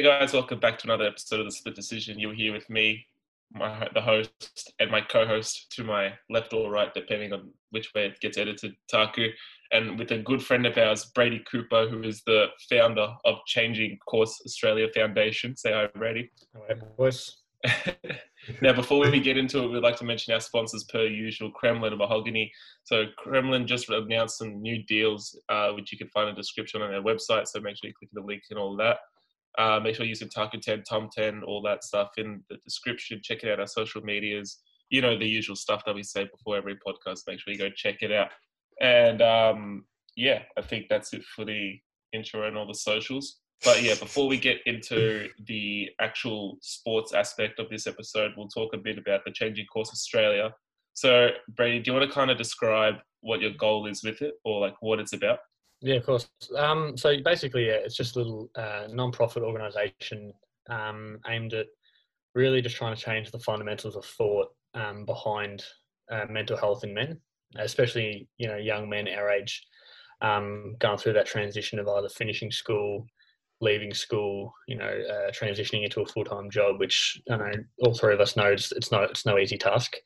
Hey guys, welcome back to another episode of the Split Decision. You're here with me, my the host, and my co-host to my left or right, depending on which way it gets edited, Taku, and with a good friend of ours, Brady Cooper, who is the founder of Changing Course Australia Foundation. Say hi, Brady. Hi, boys. now, before we get into it, we'd like to mention our sponsors per usual, Cremlon and Mahogany. So, Cremlon just announced some new deals, uh, which you can find in the description on their website. So, make sure you click the link and all that. Uh, make sure you use the Taku 10, Tom 10, all that stuff in the description. Check it out, our social medias. You know, the usual stuff that we say before every podcast. Make sure you go check it out. And um, yeah, I think that's it for the intro and all the socials. But yeah, before we get into the actual sports aspect of this episode, we'll talk a bit about the Changing Course Australia. So, Brady, do you want to kind of describe what your goal is with it or like what it's about? Yeah, of course. Um, so basically, yeah, it's just a little uh, non-profit organisation um, aimed at really just trying to change the fundamentals of thought um, behind uh, mental health in men, especially you know young men our age, um, going through that transition of either finishing school, leaving school, you know, uh, transitioning into a full-time job, which I know all three of us know it's, it's no it's no easy task.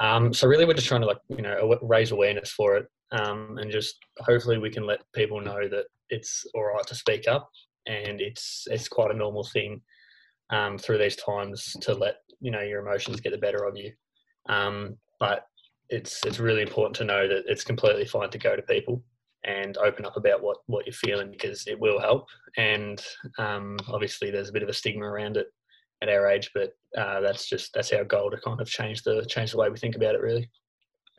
Um, so really, we're just trying to like you know raise awareness for it um, and just hopefully we can let people know that it's all right to speak up and it's it's quite a normal thing um, through these times to let you know your emotions get the better of you um, but it's it's really important to know that it's completely fine to go to people and open up about what what you're feeling because it will help and um, obviously there's a bit of a stigma around it at our age but uh, that's just that's our goal to kind of change the change the way we think about it really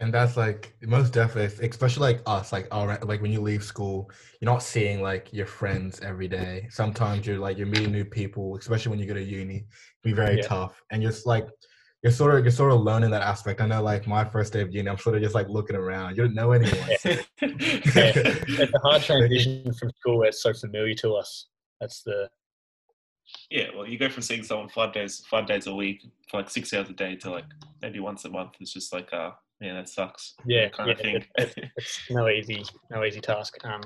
and that's like most definitely, especially like us, like all right, like when you leave school, you're not seeing like your friends every day. Sometimes you're like you're meeting new people, especially when you go to uni. It be very yeah. tough, and just like you're sort of you're sort of learning that aspect. I know, like my first day of uni, I'm sort of just like looking around. You don't know anyone. yeah. it's a hard transition from school where it's so familiar to us. That's the yeah. Well, you go from seeing someone five days five days a week for like six hours a day to like maybe once a month. It's just like uh yeah, that sucks. Yeah, kind yeah, of thing. It, it's no easy, no easy task. Um,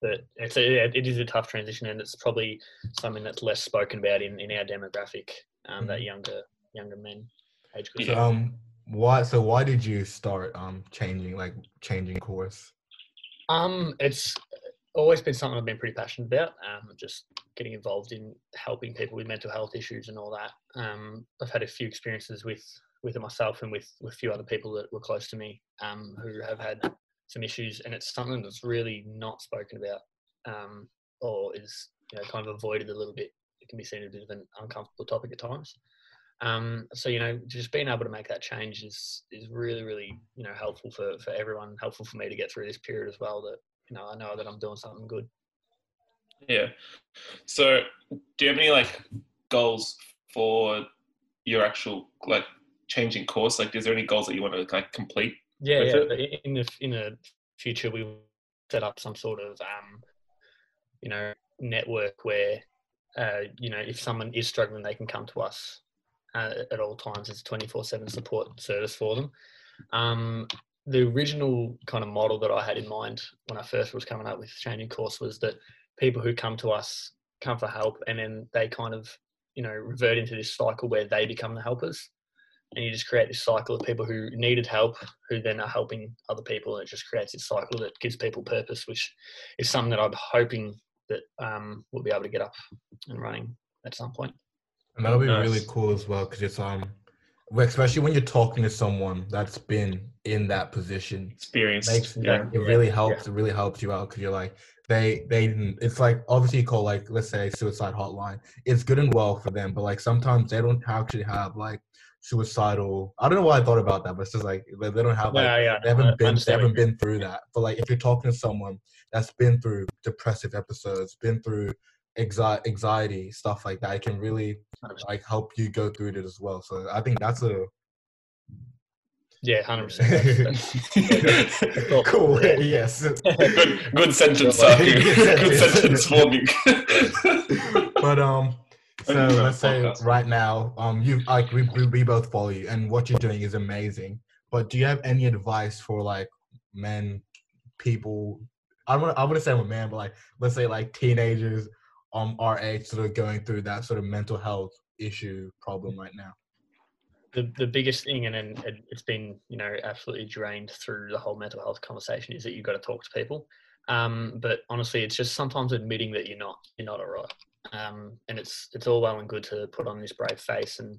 but it's a, it is a tough transition, and it's probably something that's less spoken about in, in our demographic. Um, mm. that younger younger men age group. So, um, why? So why did you start um changing like changing course? Um, it's always been something I've been pretty passionate about. Um, just getting involved in helping people with mental health issues and all that. Um, I've had a few experiences with with myself and with, with a few other people that were close to me um, who have had some issues, and it's something that's really not spoken about um, or is you know kind of avoided a little bit. It can be seen as a bit of an uncomfortable topic at times. Um, so you know, just being able to make that change is is really really you know helpful for for everyone, helpful for me to get through this period as well. That you know I know that I'm doing something good. Yeah. So, do you have any like goals for your actual like changing course? Like, is there any goals that you want to like complete? Yeah, yeah. It? In the in the future, we set up some sort of um, you know network where uh, you know if someone is struggling, they can come to us uh, at all times. as a twenty four seven support service for them. Um, the original kind of model that I had in mind when I first was coming up with changing course was that people who come to us come for help and then they kind of you know revert into this cycle where they become the helpers and you just create this cycle of people who needed help who then are helping other people and it just creates this cycle that gives people purpose which is something that i'm hoping that um, we'll be able to get up and running at some point and that'll be nice. really cool as well because it's um especially when you're talking to someone that's been in that position experience makes, yeah. it really helps yeah. it really helps you out because you're like they they it's like obviously you call like let's say suicide hotline it's good and well for them but like sometimes they don't actually have like suicidal. I don't know why I thought about that, but it's just like they, they don't have like yeah, yeah. they haven't been they haven't been through that. But like if you're talking to someone that's been through depressive episodes, been through anxiety stuff like that, it can really like help you go through it as well. So I think that's a yeah, hundred percent. Cool. Yes. good, good sentence. good sentence for me. but um, so let's say right now, um, you like we, we both follow you, and what you're doing is amazing. But do you have any advice for like men, people? I want I wouldn't say I'm a man, but like let's say like teenagers um our age sort of going through that sort of mental health issue problem right now? the, the biggest thing, and, and it's been you know absolutely drained through the whole mental health conversation, is that you've got to talk to people. Um, but honestly, it's just sometimes admitting that you're not you're not alright. Um, and it's it's all well and good to put on this brave face and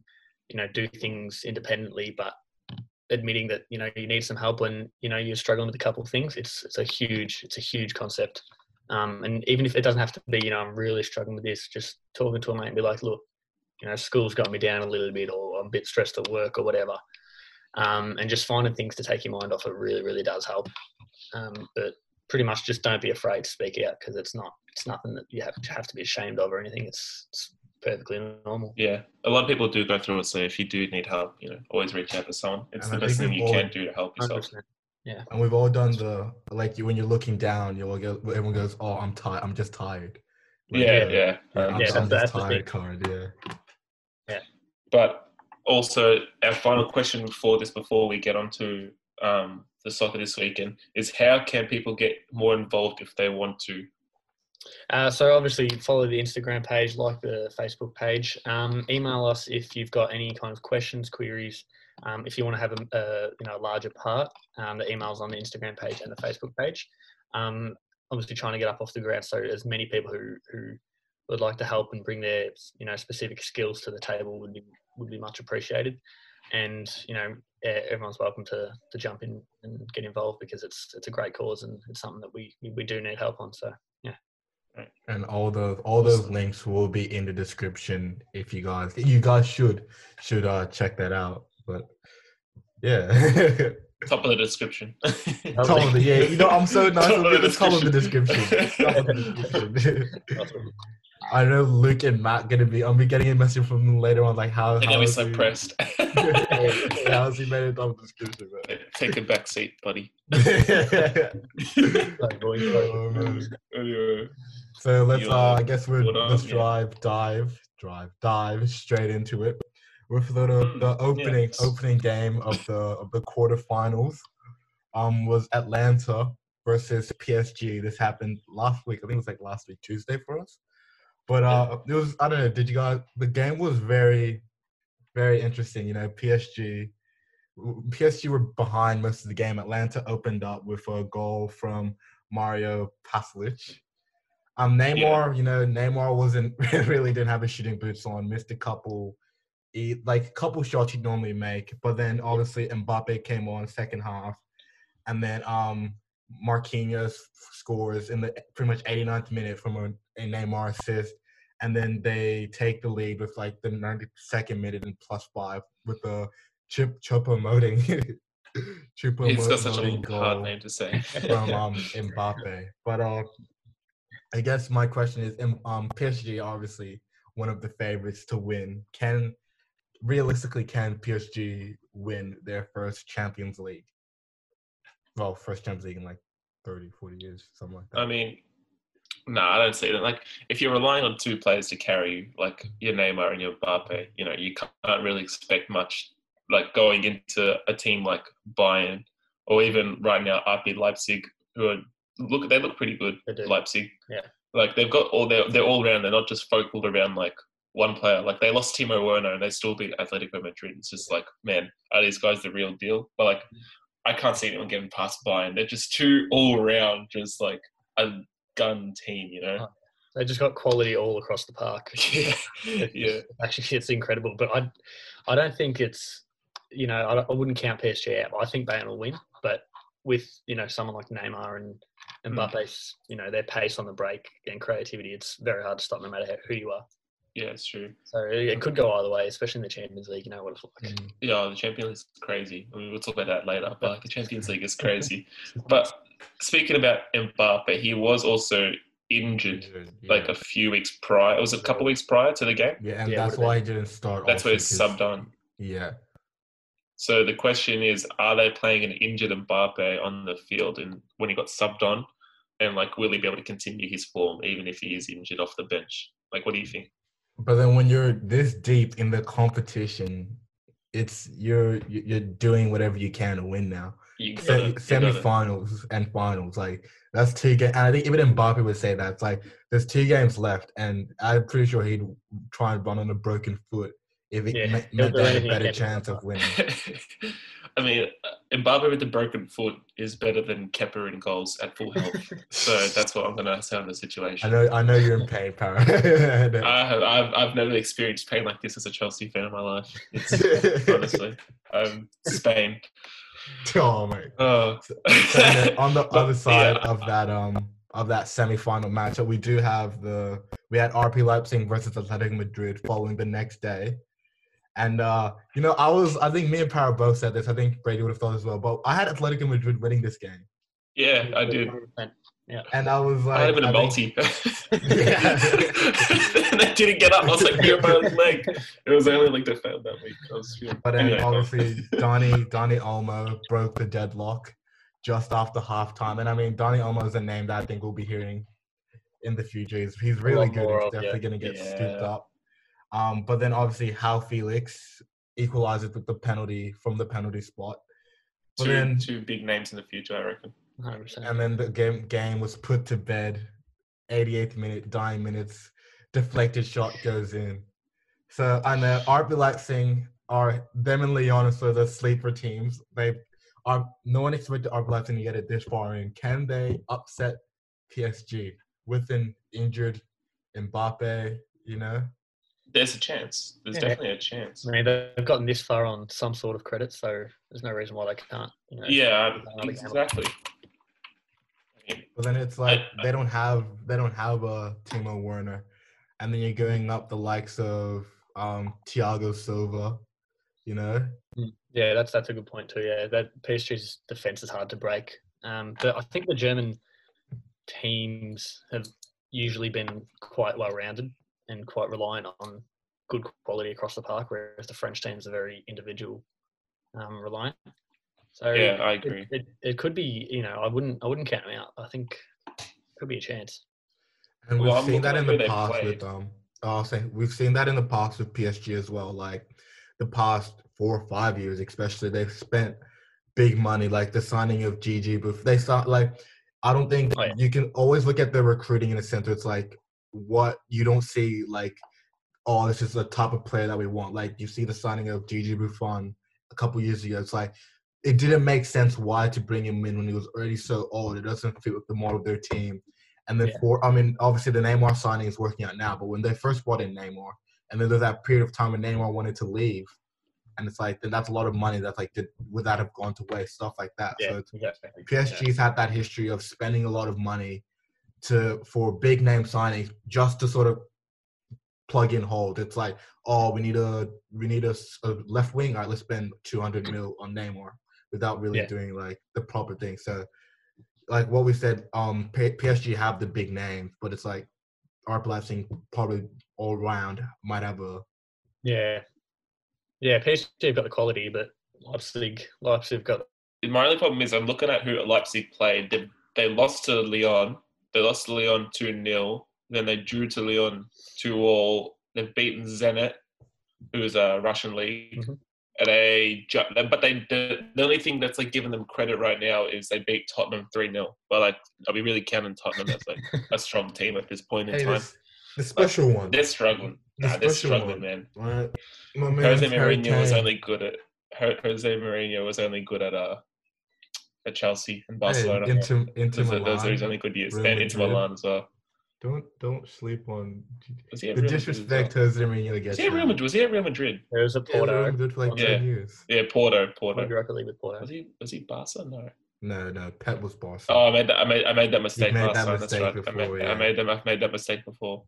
you know do things independently, but admitting that you know you need some help when you know you're struggling with a couple of things, it's it's a huge it's a huge concept. Um, and even if it doesn't have to be, you know, I'm really struggling with this, just talking to a mate and be like, look, you know, school's got me down a little bit, or I'm a bit stressed at work, or whatever. Um, and just finding things to take your mind off it really, really does help. Um, but pretty much just don't be afraid to speak out because it's not, it's nothing that you have to have to be ashamed of or anything. It's, it's perfectly normal. Yeah, a lot of people do go through it. So if you do need help, you know, always reach out to someone. It's and the best thing you can do to help yourself. 100%. Yeah. And we've all done the like you when you're looking down, you'll go. Everyone goes, "Oh, I'm tired. I'm just tired." Like, yeah, yeah, yeah. I'm, yeah, I'm just tired card. Yeah. Yeah. But also, our final question before this, before we get on to um, the soccer this weekend, is how can people get more involved if they want to? Uh, so obviously follow the Instagram page, like the Facebook page. Um, email us if you've got any kind of questions, queries. Um, if you want to have a, a you know a larger part, um, the emails on the Instagram page and the Facebook page. Um, obviously trying to get up off the ground so as many people who who would like to help and bring their you know specific skills to the table would be would be much appreciated. And you know everyone's welcome to to jump in and get involved because it's it's a great cause and it's something that we we do need help on. So yeah. And all those all those links will be in the description if you guys you guys should should uh check that out. But yeah. Top of the description. top of the yeah. You know I'm so nice. Top, of the, top of the description. Top of the description. I know Luke and Matt gonna be. I'll be getting a message from them later on, like how. They're gonna be so pressed. how's he made it on the description? Take a back seat, buddy. oh, so let's. Uh, I guess we're let's drive, dive, drive, dive straight into it with the the, the opening opening game of the of the quarterfinals. Um, was Atalanta versus PSG. This happened last week. I think it was like last week Tuesday for us. But uh, it was I don't know. Did you guys? The game was very, very interesting. You know, PSG, PSG were behind most of the game. Atalanta opened up with a goal from Mario Pasalic. Um, Neymar, yeah. you know, Neymar wasn't really didn't have his shooting boots on. Missed a couple, like a couple shots he'd normally make. But then obviously Mbappe came on second half, and then um Marquinhos scores in the pretty much 89th minute from a, a Neymar assist, and then they take the lead with like the 92nd minute and plus five with the chip Choupo-Moting. Chupa He's got such a hard name to say from um, Mbappe. But uh, I guess my question is, um, PSG obviously one of the favorites to win. Can realistically can PSG win their first Champions League? well, first Champions League in like 30, 40 years, something like that. I mean, no, nah, I don't see that. Like, if you're relying on two players to carry you, like your Neymar and your Mbappe, you know, you can't really expect much. Like going into a team like Bayern, or even right now RB Leipzig, who are look they look pretty good. Leipzig, yeah. Like they've got all they're they're all around. They're not just focused around like one player. Like they lost Timo Werner and they still beat Atletico Madrid. It's just like, man, are these guys the real deal? But like I can't see anyone getting past Bayern. They're just too all around, just like a gun team, you know. They just got quality all across the park. yeah, yeah. Actually, it's incredible. But I, I don't think it's, you know, I, I wouldn't count PSG out. I think Bayern will win, but with you know someone like Neymar and and mm. You know, their pace on the break and creativity, it's very hard to stop no matter who you are. Yeah, it's true. So it could go either way, especially in the Champions League. You know what it's like. Mm. Yeah, the Champions League is crazy. I mean, we'll talk about that later. But like, the Champions League is crazy. but speaking about Mbappe, he was also injured, injured yeah. like a few weeks prior. It was a couple weeks prior to the game. Yeah, and yeah, that's why he didn't start. That's why he's subbed on. Yeah. So the question is, are they playing an injured Mbappe on the field, and when he got subbed on, and like, will he be able to continue his form even if he is injured off the bench? Like, what do you think? But then when you're this deep in the competition, it's you're you're doing whatever you can to win now. Gotta- se- semi-finals and finals. Like that's two games. And I think even Mbappe would say that. It's like there's two games left, and I'm pretty sure he'd try and run on a broken foot if it Yeah, me- meant they had a better chance of winning. I mean, Mbappe with the broken foot is better than Kepa in goals at full health. so that's what I'm going to say on the situation. I know, I know you're in pain, Para. I have, I've, I've never experienced pain like this as a Chelsea fan in my life. It's honestly, um, Spain. oh my. Oh. So on the other side yeah, of that um of that semi-final matchup, we do have the we had RB Leipzig versus Atletico Madrid following the next day. And uh, you know, I was I think me and Para both said this. I think Brady would have thought as well. But I had Atletico Madrid winning this game. yeah, I did. 100%. And I was like I had him in a I multi. think- Yeah. and I didn't get up. I was like, "You're my leg." It was only like the failed that week. I was feeling. But then anyway, go on. obviously Donny Dani Olmo broke the deadlock just after halftime. And I mean Dani Olmo is a name that I think we'll be hearing in the future. He's, he's really good. more He's of, definitely yeah. gonna get scooped up. Um, but then obviously João Felix equalizes with the penalty from the penalty spot. But two, then two big names in the future, I reckon. 100%. and then the game game was put to bed. 88th minute, dying minutes, deflected shot goes in. So I know RB Leipzig are them and Lyon are sort of the sleeper teams. They are no one expected RB Leipzig to get it this far in. Can they upset PSG with an injured Mbappe? You know, There's a chance. There's Yeah. definitely a chance. I mean, they've gotten this far on some sort of credit, so there's no reason why they can't. You know, Yeah, exactly. I mean, but then it's like I- they don't have they don't have a Timo Werner, and then you're going up the likes of um Thiago Silva. You know, Mm. Yeah, that's that's a good point too. Yeah, that PSG's defense is hard to break. Um, but I think the German teams have usually been quite well rounded and quite reliant on good quality across the park, whereas the French teams are very individual um, reliant. So Yeah, I agree. It, it, could be, you know, I wouldn't I wouldn't count them out. I think it could be a chance. And Well, we've I'm seen that in the past played. with um. I'll say we've seen that in the past with PSG as well. Like the past four or five years, especially, they've spent big money, like the signing of Gigi. But they start like, I don't think Oh, yeah. you can always look at the recruiting in a sense. where It's like what you don't see like, oh, this is the type of player that we want. Like you see the signing of Gigi Buffon a couple years ago. It's like it didn't make sense why to bring him in when he was already so old. It doesn't fit with the model of their team. And then Yeah. for, I mean, obviously the Neymar signing is working out now, but when they first brought in Neymar, and then there's that period of time when Neymar wanted to leave, and it's like then that's a lot of money that's like did, would that have gone to waste, stuff like that. So Yeah, it's, exactly. PSG's had that history of spending a lot of money to for big name signings just to sort of plug in hold. It's like, oh, we need a we need a left wing. All right, let's spend 200 mil on Neymar without really Yeah. doing like the proper thing. So, like what we said, um, P- PSG have the big names, but it's like our Leipzig probably all round might have a Yeah, yeah. PSG have got the quality, but Leipzig, Leipzig have got My only problem is I'm looking at who Leipzig played. They, they lost to Lyon. They lost to Lyon 2 0. Then they drew to Lyon 2 all. They've beaten Zenit, who is a Russian league. Mhm. And they, but they the, the only thing that's like giving them credit right now is they beat Tottenham 3 0. But like, are we really counting Tottenham as like a strong team at this point in hey, time? the special one. They're struggling. The Nah, they're struggling, one. man. Right. My man, Jose Mourinho was only good at Jose Mourinho was only good at uh at Chelsea and Hey, Barcelona. Inter, Inter those, are, those are his only good years. Real and Inter Madrid. Milan as well. Don't don't sleep on Was he the Real Madrid as disrespect well? Jose Mourinho Was gets. he at Real. Madrid? Was he at Real Madrid? there was a Yeah, Real Porto. Madrid for like Yeah. ten years. Yeah, Porto. Porto. Europa League with Porto. Was he? Was he Barca? No. No, no, Pep was boss. Oh, I made that. I made. I made that mistake made last that time. mistake That's right. I made, yeah. I made them. I've made that mistake before.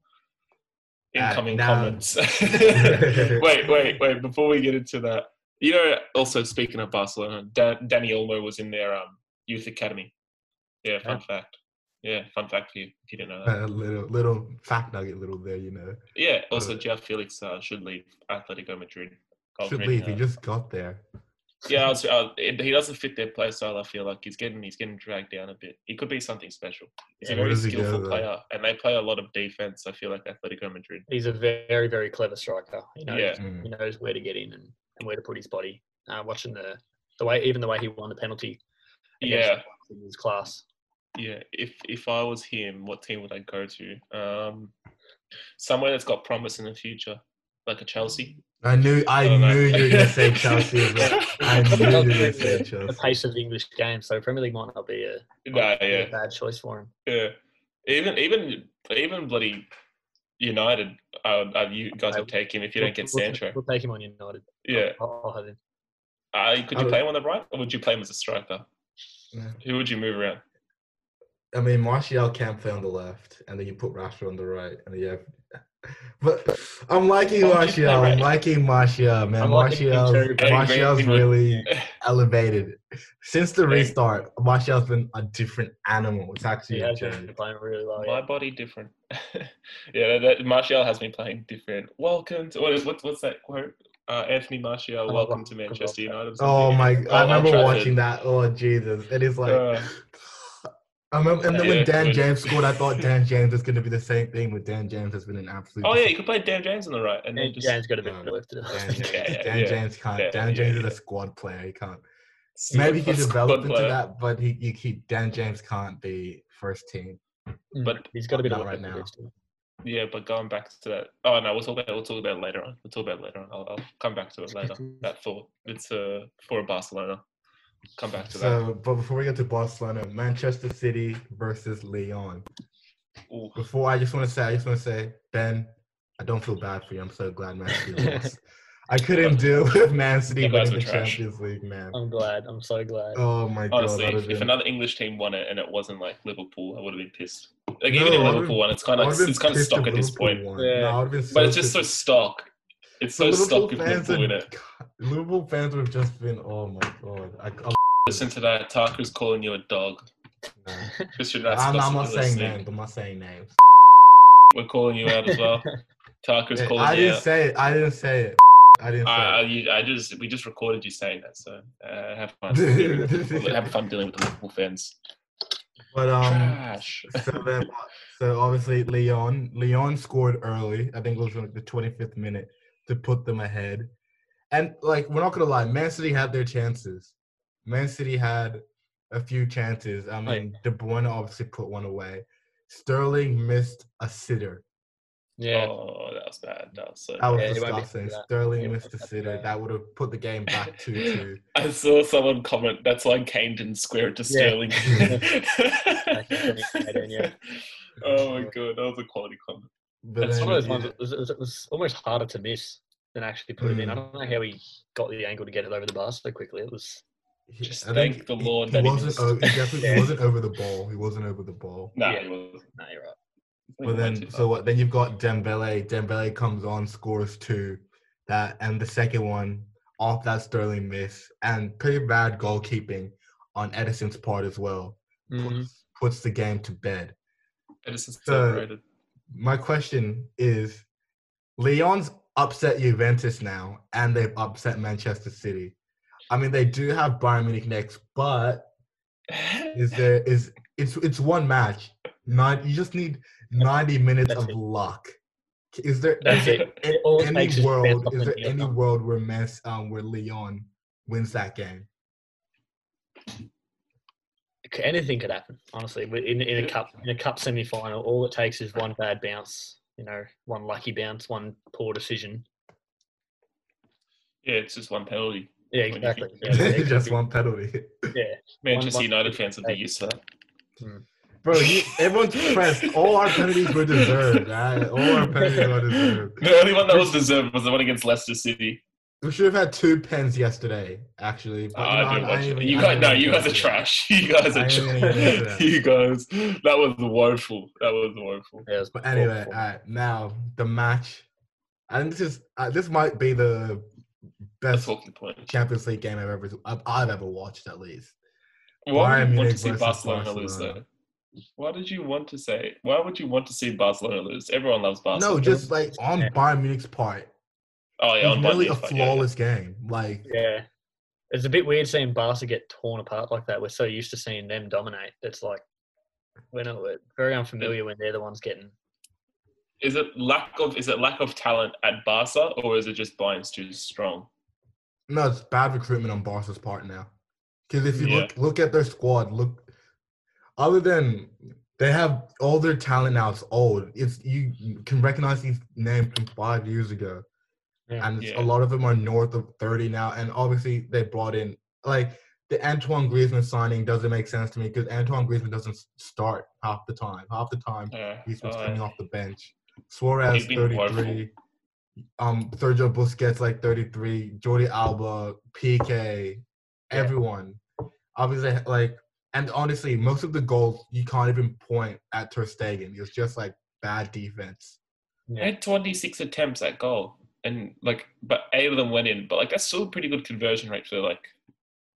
Uh, Incoming now- comments. wait, wait, wait. Before we get into that, you know, also speaking of Barcelona, Dan, Dani Olmo was in their um, youth academy. Yeah, fun fact. Yeah, fun fact for you if you didn't know that. a little little fact nugget, little there, you know. Yeah. Also, Jeff Felix uh, should leave Atletico Madrid. Should leave. He uh, just got there. Yeah, I was, uh, it- he doesn't fit their play style. I feel like he's getting he's getting dragged down a bit. He could be something special. He's a Yeah, where very does he go, skillful though? player, and they play a lot of defense. I feel like Atletico Madrid. He's a very, very clever striker. He knows, Yeah. Mm. he knows where to get in and, and where to put his body. Uh, watching the the way, even the way he won the penalty Yeah, in his class. yeah. If if I was him, what team would I go to? Um, somewhere that's got promise in the future, like a Chelsea. I knew I don't knew you were gonna say Chelsea. as well. I knew you were gonna say Chelsea. the pace of the English game, so Premier League might not be a, Nah, might not be yeah. a bad choice for him. Yeah, even even even bloody United. Uh, uh, you guys Okay. would take him if you don't get We'll- Sancho. We'll take him on United. Yeah, I'll, I'll have him. uh, could you would- play him on the right, or would you play him as a striker? Yeah. Who would you move around? I mean, Martial can't play on the left, and then you put Rashford on the right, and then you have. But I'm liking Why Martial. I'm liking Martial, man. I'm Martial's, Martial's really elevated since the restart. Martial's been a different animal. It's He actually has been playing really well. My Yeah. body different. yeah, that, Martial has been playing different. Welcome to what is what, what's that quote? Uh, Anthony Martial, Oh, welcome to Manchester United. Oh my! Oh, I remember watching that. Oh Jesus! It is like. Uh, I remember, and then Yeah, when Dan. James scored, I thought Dan James was going to be the same thing. With Dan James has been an absolute. oh yeah, you could play Dan James on the right, and then And just James got a bit of to do. Dan, James, Yeah, yeah, Dan. James can't. Yeah, Dan yeah, James is a squad player. He can't. see Maybe he a can develop into player. that, but he, you keep Dan James can't be first team. Mm, but he's got to be of not right now. Yeah, but going back to that. Oh no, we'll talk about we'll talk about it later on. We'll talk about it later on. I'll, I'll come back to it later. that thought. It's uh, for Barcelona. Come back to that. So, but before we get to Barcelona, Manchester City versus Lyon. Ooh. Before I just want to say, I just want to say, Ben, I don't feel bad for you. I'm so glad Man City lost. I couldn't deal with Man City You guys winning the were trash. Champions League, man. I'm glad. I'm so glad. Oh my god, Honestly, if, if been- another English team won it and it wasn't like Liverpool, I would have been pissed. Like No, even if Liverpool won, it's kind of would've it's kind of pissed stock at this point. won. Yeah. No, I But it's so just so pissed. stock. It's so stock if Liverpool fans Liverpool win it. Liverpool fans would have just been, oh my god. I, I'm, Listen to that. Taku's calling you a dog. Christian, that's I'm, I'm not saying names. I'm not saying names. We're calling you out as well. Taku's I calling you didn't out. say it. I didn't say it. I didn't say I, I, it. you- I just we just recorded you saying that, so uh, have fun. dealing with- have fun dealing with the Liverpool fans. But um, Trash. so then, so obviously Lyon, Lyon scored early. I think it was like the 25th minute to put them ahead. And like we're not gonna lie, Man City had their chances. Man City had a few chances. I mean, De Bruyne obviously put one away. Sterling missed a sitter. yeah. Oh, that was bad. That was so. That was Yeah, he won't be disgusting. happy with that. Sterling He won't missed a sitter. that. That would have put the game back two two. I saw someone comment. That's why Kane didn't square it to Yeah. Sterling. yeah. oh my god, that was a quality comment. But It's then, one of those ones yeah, that was, it was, it was almost harder to miss than actually put it in. I Mm. don't know how he got the angle to get it over the bar so quickly. It was Just I thank the he- Lord He, that he wasn't. missed. o- he definitely Yeah. wasn't over the ball. He wasn't over the ball. Nah, Yeah. it was. no, you're right. But then, so what? Then you've got Dembele. Dembele comes on, scores two. That and the second one off that Sterling miss and pretty bad goalkeeping on Ederson's part as well. Mhm. Puts, puts the game to bed. Ederson's So- overrated. My question is, Lyon's upset Juventus now, and they've upset Manchester City. I mean, they do have Bayern Munich next, but is there is it's it's one match. Not you just need ninety minutes That's of it. luck. Is there a- it any is world is there Hoffman to get any world where Mess um where Lyon wins that game? Anything could happen, honestly. In, in a cup in a cup semi final, all it takes is one bad bounce. You know, one lucky bounce, one poor decision. yeah, it's just one penalty. Yeah, exactly. keep- Yeah, just one penalty. Yeah, Manchester one- United fans would be used to that. Hmm. Bro, you, everyone's pressed. All our penalties were deserved. Right? All our penalties were deserved. The only one that was deserved was the one against Leicester City. We should have had two pens yesterday, actually. But, Oh, you I know, didn't I watch ain't it. even- You guys, no, you guys are trash. You guys are ain't even get to trash. You guys, that was woeful. That was woeful. yeah. was But anyway, awful. all right, now the match. and this is uh, this might be the The best talking point. Champions League game I've ever I've, I've ever watched at least. Why Bayern would you want to see versus Barcelona lose though? Why did you want to say? Why would you want to see Barcelona lose? Everyone loves Barcelona. No, just like on Yeah. Bayern Munich's part, oh yeah, was on really a Bayern's part, yeah, yeah. flawless game. Like Yeah. It's a bit weird seeing Barca get torn apart like that. We're so used to seeing them dominate. It's like we're not we're very unfamiliar when they're the ones getting. Is it lack of is it lack of talent at Barca or is it just Bayern's too strong? no, it's bad recruitment on Barca's part now. Because if you Yeah. look look at their squad, look other than they have all their talent now. It's old. It's you, you can recognize these names from five years ago, Yeah. and Yeah. a lot of them are north of thirty now. And obviously, they brought in like the Antoine Griezmann signing doesn't make sense to me because Antoine Griezmann doesn't start half the time. Half the time, Yeah. Griezmann's Uh, coming off the bench. Suarez He's been thirty woeful. three. Um, Sergio Busquets like thirty three. Jordi Alba, Piqué, Yeah. everyone. Obviously, like, and honestly, most of the goals you can't even point at Ter Stegen. It's just like bad defense. I had 26 attempts at goal, and like, but eight of them went in. But like, that's still a pretty good conversion rate for like,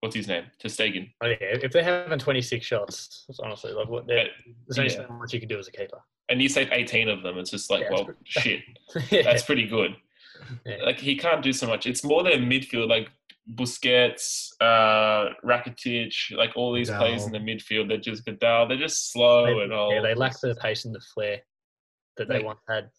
what's his name, Ter Stegen. Oh, yeah. If they're having 26 shots, it's honestly like what they're, there's only Yeah. so much you can do as a keeper. And you save 18 of them. It's just like, Yeah, well, shit, yeah. that's pretty good. Like he can't do so much. It's more their midfield, like Busquets, uh, Rakitic, like all these players in the midfield. They're just Vidal. They're just slow They- and all. yeah, they lack the pace and the flair that they Like- once had.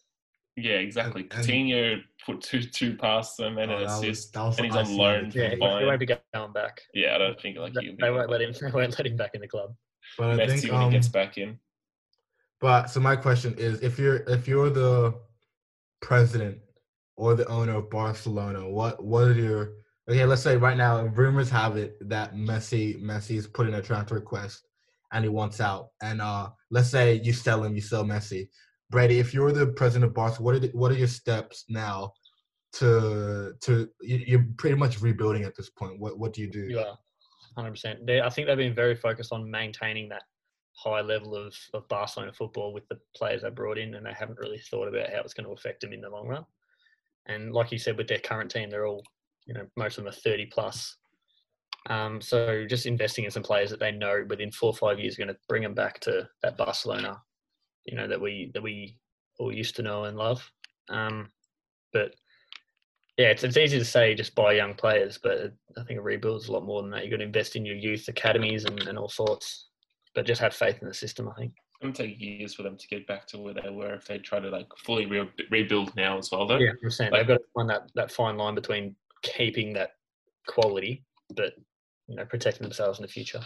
Yeah, exactly. And- and- Coutinho put two two past them and Oh, an that was- assist. that was and he's on icing loan the from Yeah, he, he won't be going back. Yeah, I don't think like They, he'll be they won't let him. They won't let him back in the club. But I Messi think when he um, gets back in. But so my question is, if you're if you're the president or the owner of Barcelona, what what are your okay? Let's say right now, rumors have it that Messi Messi's put in a transfer request and he wants out. And uh, let's say you sell him, you sell Messi. Brady, if you're the president of Barca, what are the, what are your steps now to to you, you're pretty much rebuilding at this point? What what do you do? Are 100. percent I think they've been very focused on maintaining that high level of, of Barcelona football with the players they brought in, and they haven't really thought about how it's going to affect them in the long run. And like you said, with their current team, they're all, you know, most of them are 30 plus. Um, so just investing in some players that they know within four or five years are going to bring them back to that Barcelona, you know, that we that we all used to know and love. Um, but yeah, it's, it's easy to say just buy young players, but I think a rebuild is a lot more than that. You've got to invest in your youth academies and, and all sorts, but just have faith in the system. I think. To take years for them to get back to where they were if they try to like fully re- rebuild now as well. Though. Yeah, I'm saying Like- they've got to find that, that fine line between keeping that quality, but you know, protecting themselves in the future.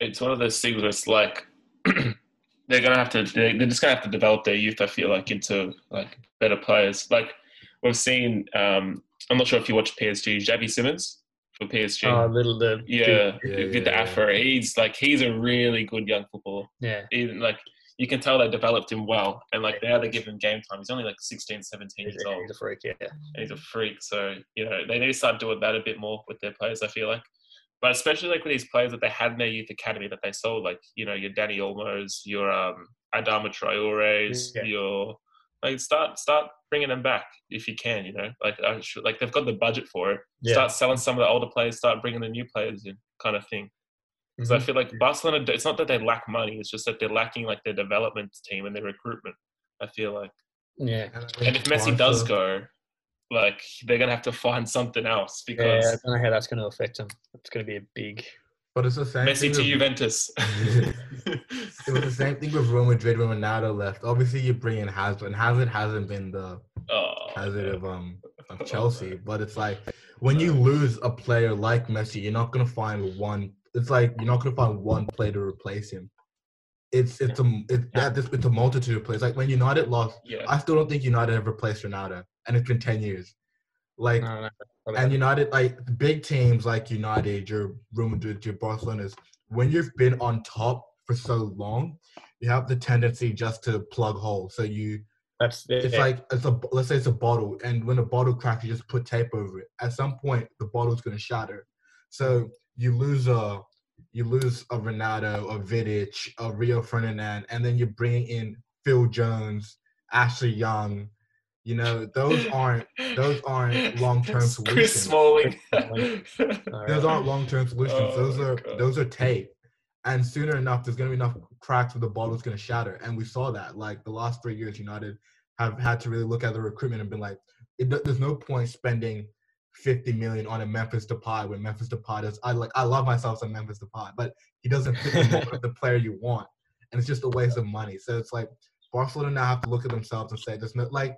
it's one of those things where it's like they're gonna have to they're, they're just gonna have to develop their youth i feel like into like better players like we've seen um i'm not sure if you watch psg Xavi Simons for psg Oh, little the yeah, Yeah, with yeah, the yeah. afro he's like he's a really good young footballer yeah, even like you can tell they developed him well and like now they give him game time he's only like 16 17 years old he's a freak. Yeah, and he's a freak. So you know they need to start doing that a bit more with their players. I feel like, but especially like with these players that they had in their youth academy that they sold, like you know your Dani Olmos, your um, Adama Traore's, Yeah. your like start start bringing them back if you can. You know, like I should, like they've got the budget for it. yeah. Start selling some of the older players, start bringing the new players in, kind of thing. Because I Mhm. feel like Barcelona, it's not that they lack money; it's just that they're lacking like their development team and their recruitment. I feel like. yeah. And if Messi does go, like they're gonna have to find something else Yeah, because I don't know how that's going to affect them. It's going to be a big. but it's the same Messi thing to with- Juventus. It was the same thing with Real Madrid when Ronaldo left. Obviously, you bring in Hazard, and Hazard hasn't been the oh, Hazard of um of Chelsea. But it's like when you lose a player like Messi, you're not gonna find one. It's like you're not gonna find one player to replace him. It's it's a it's Yeah. that this it's a multitude of players. Like when United lost, yeah, I still don't think United have replaced Ronaldo, and it's been ten years. Like don't know about and. United, like big teams like United, your Real Madrid, your Barcelona's, when you've been on top for so long, you have the tendency just to plug holes. So you, that's it's yeah, like it's a let's say it's a bottle, and when a bottle cracks, you just put tape over it. At some point, the bottle's gonna shatter. So you lose a you lose a Ronaldo, a Vidic, a Rio Ferdinand, and then you bring in Phil Jones, Ashley Young. You know those aren't those aren't long-term Chris solutions. Smalling. those aren't long-term solutions. Oh those are God. those are tape. And sooner enough, there's gonna be enough cracks where the bottle's gonna shatter. And we saw that. Like the last three years, United have had to really look at the recruitment and been like, it, there's no point spending 50 million on a Memphis Depay when Memphis Depay does. I like I love myself some Memphis Depay, but he doesn't fit the the player you want, and it's just a waste of money. So it's like Barcelona now have to look at themselves and say, there's no like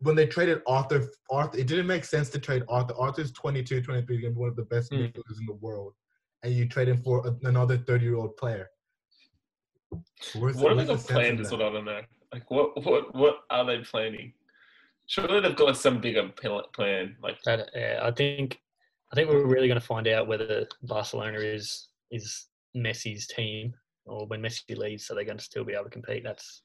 when they traded Arthur, Arthur, it didn't make sense to trade Arthur. Arthur's 22, 23, and one of the best Hmm. midfielders in the world. and you trade him for a- another thirty-year-old player. Where's the- What are they where's the got sense in planned? Is that? what I don't know. Like, what, what, what are they planning? Surely they've got some bigger plan. Like, That, uh, I think I think we're really going to find out whether Barcelona is is Messi's team or when Messi leaves, so they're going to still be able to compete. That's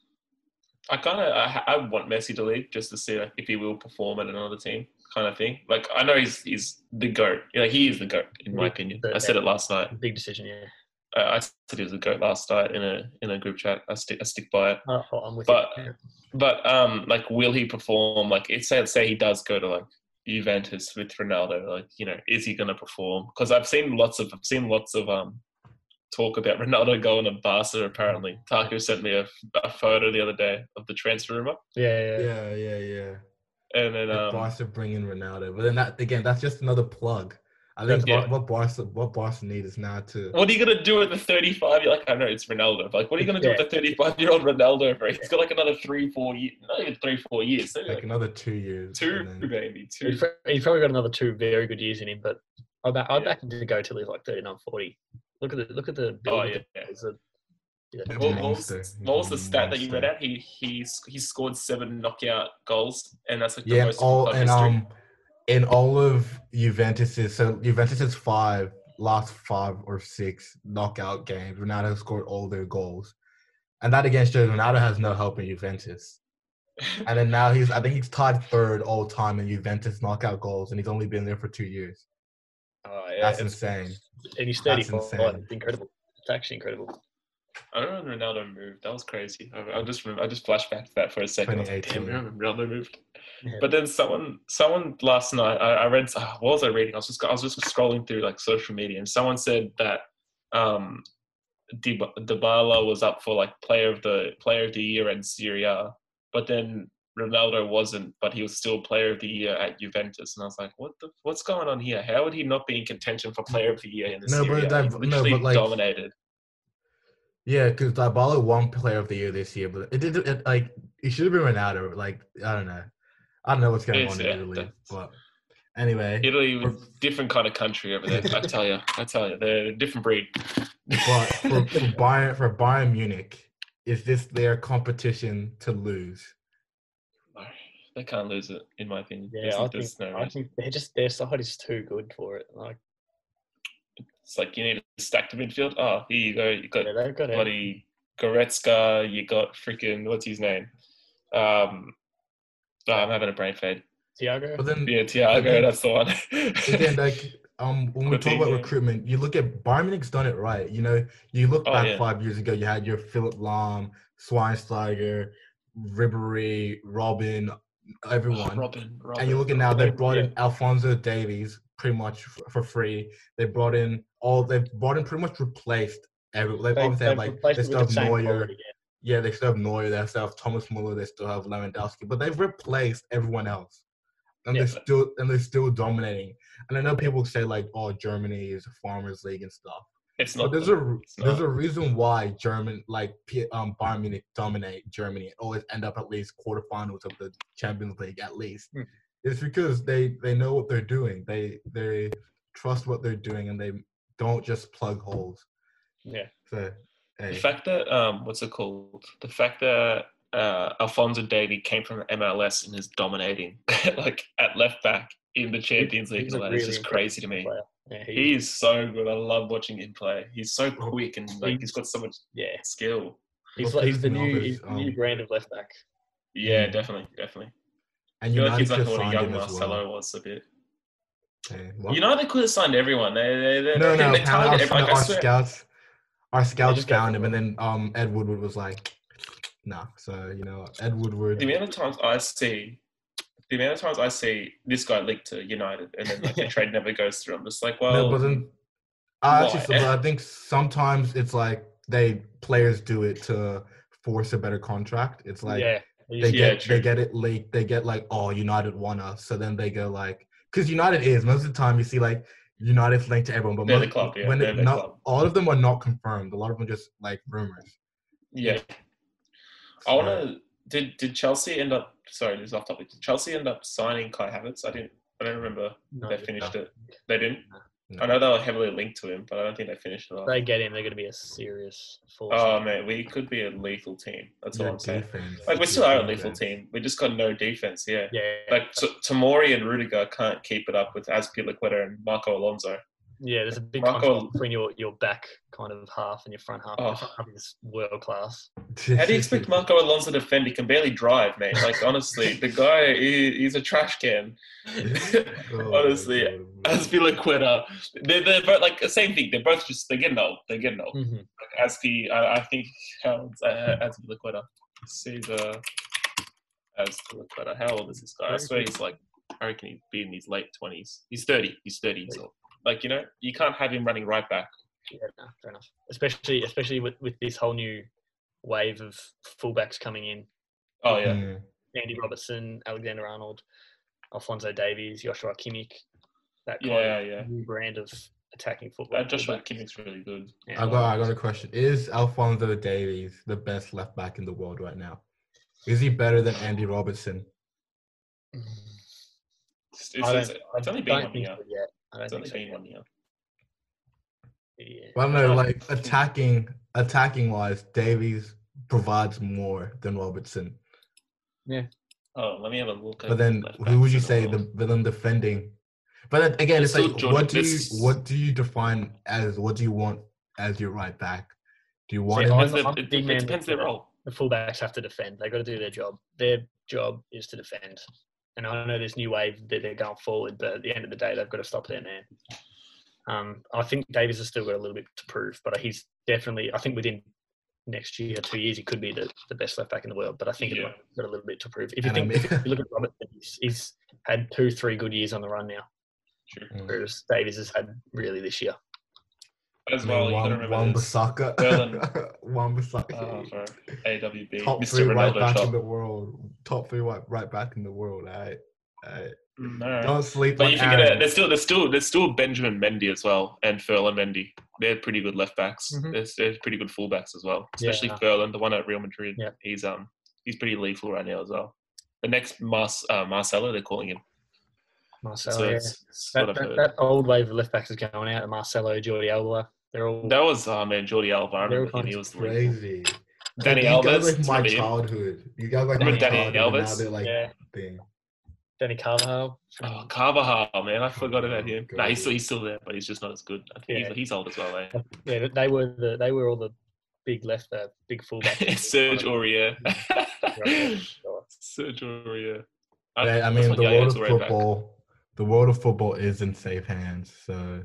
I kind of, I, I want Messi to leave just to see like, if he will perform at another team, kind of thing. Like, I know he's he's the goat. Yeah, he is the goat in my opinion. I said it last night. big decision. Yeah, I, I said he was the goat last night in a in a group chat. I stick I stick by it. oh, I'm with But- you. But um, like, will he perform? Like, it's say say he does go to like Juventus with Ronaldo. Like, you know, is he going to perform? Because I've seen lots of I've seen lots of um talk about Ronaldo going to Barca. Apparently, Taku sent me a, a photo the other day of the transfer rumor, Yeah, yeah, Yeah, yeah, yeah. and then Like um, Barca bring in Ronaldo, but then that again, that's just another plug. I think Yeah. what, what Barca what Barca need is now to what are you gonna do with the 35? You're like, I know it's Ronaldo. But like, what are you gonna do with the 35 year old Ronaldo? Bro, he's got like another three, four years, not even three, four years. like like another two years. two, then- maybe two. He's, probably got another two very good years in him, but I'd back, I'd Yeah. back him to go till he's like 39, 40. Look at the look at the build. Oh of yeah. the- yeah. a- yeah. What, what was, what was the stat that you read out? He he he scored seven knockout goals, and that's like the Yeah, most in all club and history. um in all of Juventus's so Juventus's five last five or six knockout games, Ronaldo scored all their goals. And that against shows Ronaldo has no help in Juventus. And then now he's I think he's tied third all time in Juventus knockout goals and he's only been there for two years. Oh, yeah, That's it's- insane. and he's that's 34. insane. It's incredible. It's actually incredible. I don't know when Ronaldo moved. That was crazy. I, I just remember, I just flashed back to that for a second. I was like, Damn, 2018. Ronaldo moved. Yeah. But then someone, someone last night, I, I read. Uh, what was I reading? I was just, I was just scrolling through like social media, and someone said that um, Dib- Dybala was up for like player of the player of the year in Serie A, but then Ronaldo wasn't, but he was still player of the year at Juventus, and I was like, what the, what's going on here? How would he not be in contention for player of the year in the No, Serie but that- no, but, like- dominated. Yeah, because Dybala won Player of the Year this year, but it did it, like it should have been Ronaldo. Like I don't know, I don't know what's going on in yeah, Italy, but anyway. Italy was For- different kind of country over there. I tell you, I tell you, they're a different breed. But for, for Bayern for Bayern Munich, is this their competition to lose? No, they can't lose it, in my opinion. Yeah, There's- I think, no I think they're just their side is too good for it. Like, It's like you need a stacked midfield. Oh, here you go. You got yeah, they've got a, bloody Goretzka. You got freaking what's his name? Um, oh, I'm having a brain fade. Thiago. But then Yeah, Thiago. Again- That's the one. again, like um, when we talk about Coutinho. recruitment, you look at Bayern Munich's done it right. You know, you look Oh, back yeah. five years ago, you had your Philipp Lahm, Schweinsteiger, Ribery, Robben, everyone. Robben, Robben. And you look at now, they They- brought yeah. in Alphonso Davies pretty much f- for free. They brought in all. They brought in pretty much replaced every. They They- obviously have they've like replaced they still have the Neuer. yeah. Yeah, they still have Neuer. They still have Thomas Muller. They still have Lewandowski, but they've replaced everyone else, and Yeah, they're but- still and they're still dominating. And I know people say like, "Oh, Germany is a farmers' league and stuff," It's but not. there's a It's there's a reason why German like um Bayern Munich dominate Germany and always end up at least quarterfinals of the Champions League at least. Hmm. It's because they they know what they're doing. They they trust what they're doing and they don't just plug holes. Yeah. So The fact that um, what's it called? The fact that uh, Alphonso Davies came from the MLS and is dominating like at left back in the Champions League, He's and a all that is really just crazy to me. Player. Yeah, he, He is so good. I love watching him play. He's so quick and like he's got so much yeah. skill. He's like he's the new he's the new um, brand of left back. Yeah, definitely, definitely. and you feel like United he's like just what a young him as Marcelo well. was a bit. Hey, what? You know, they could have signed everyone. They, they, they, no, they, no, they our, target our. Like, our scouts, our scouts just found him, and then um Ed Woodward was like, "Nah." So you know, Ed Woodward. the amount of times I see, the amount of times I see this guy linked to United, and then like the trade never goes through. I'm just like, well, no, but then I actually, I think sometimes it's like they players do it to force a better contract. It's like yeah. they Yeah, get true. they get it leaked. They get like, "Oh, United won us," so then they go like, because United is most of the time you see like United's linked to everyone, but They're the most, club, yeah, when they're it, the not club. all of them are not confirmed. A lot of them are just like rumors. yeah. I want to. Did did Chelsea end up? Sorry, this is off topic. Did Chelsea end up signing Kai Havertz? I didn't. I don't remember. no, they finished it. They didn't. I know they were heavily linked to him, but I don't think they finished it off. they get him, they're going to be a serious force. Oh man, we could be a lethal team. That's all I'm saying. defense Like we still are a lethal team. We just got no defense. Yeah. yeah, Like T- Tomori and Rudiger can't keep it up with Azpilicueta and Marco Alonso. Yeah. There's a big Marco- contrast between your, your back kind of half and your front half. Your Oh. front half is world class. How do you expect Marco Alonso to defend? He can barely drive, mate. Like honestly, the guy he, he's a trash can. Oh, honestly, God. Azpilicueta, they're, they're both like the same thing. They're both just they're getting old. They're getting old. Mm-hmm. Like Azpi, I, I think how old's uh, Azpilicueta? César Azpilicueta. How old is this guy? I swear he's like I reckon he'd be in his late twenties. He's thirty. He's thirty years old. Like you know, you can't have him running right back. Yeah, no, fair enough. Especially, especially with, with this whole new wave of fullbacks coming in. Oh yeah. Mm. Andy Robertson, Alexander Arnold, Alphonso Davies, Joshua Kimmich. That kind Yeah, of yeah. new brand of attacking football. Uh, Joshua fullbacks. Kimmich's really good. Yeah. I got I got a question. Is Alphonso Davies the best left back in the world right now? Is he better than Andy Robertson? It's, it's, I it's, don't- it's I only been don't one year. So yet. I don't think so. been yet. one year. I don't know, Uh, like attacking attacking wise, Davies provides more than Robertson. Yeah. Oh, let me have a look. But then who would you say world. the but then defending? But then again, It's it's like Jordan- what do you what do you define as what do you want as your right back? Do you want See, him? I- Depends their- it, it depends their the- role. The fullbacks have to defend. They've got to do their job. Their job is to defend. And I know this new wave that they're going forward, but at the end of the day, they've got to stop their man. Um, I think Davies has still got a little bit to prove, but he's definitely. I think within next year, two years, he could be the, the best left back in the world. But I think Yeah. he's got a little bit to prove. If you think, if you look at Robert, he's, he's had two, three good years on the run now, Sure. Whereas Davies has had really this year. As I well, mean, you gotta Wan- remember Wan. Bissaka. Wan Bissaka. Oh, for AWB, Top Mr. three right Ronaldo back in the world. Top three right, right back in the world. Alright. Alright. No. Don't sleep But on you forget Aaron. it. There's still there's still there's still Benjamin Mendy as well and Ferland Mendy. They're pretty good left backs. Mhm. There's, there's pretty good fullbacks as well, especially Yeah. Ferland, the one at Real Madrid. Yeah. He's um he's pretty lethal right now as well. The next Mas, uh, Marcelo, they're calling him. Marcelo, so yeah. it's, it's that, that, that old wave of left backs is going out. Marcelo, Jordi Alba, they're all. That was oh man, Jordi Alba. I remember him. He was lethal. Crazy. Dani you Alves. guys like my childhood. You guys like Remember my Dani childhood. and Now Alves? they're like Yeah. thing. Dani Carvajal. Oh, Carvajal, man, I forgot about Oh, him. God. No, he's still, he's still there, but he's just not as good. I think Yeah. he's, he's old as well, eh? Yeah, they were the they were all the big left, uh, big fullbacks. Serge Aurier. Yeah. Serge Aurier. Yeah, I mean, the world of is back. football, the world of football is in safe hands. So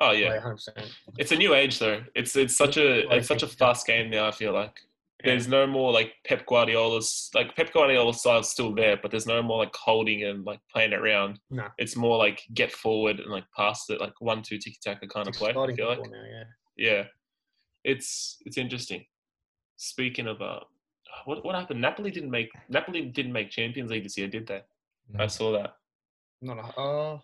Oh yeah, Yeah, 100%. it's a new age though. It's it's such a it's such a fast game now. I feel like there's no more like Pep Guardiola's like Pep Guardiola's style's still there, but there's no more like holding and like playing it around. No. It's more like get forward and like pass it like one two tiki taka kind of play. I feel like now, yeah. yeah, it's it's interesting. Speaking about uh, what what happened, Napoli didn't make Napoli didn't make Champions League this year, did they? I saw that. Not a, oh,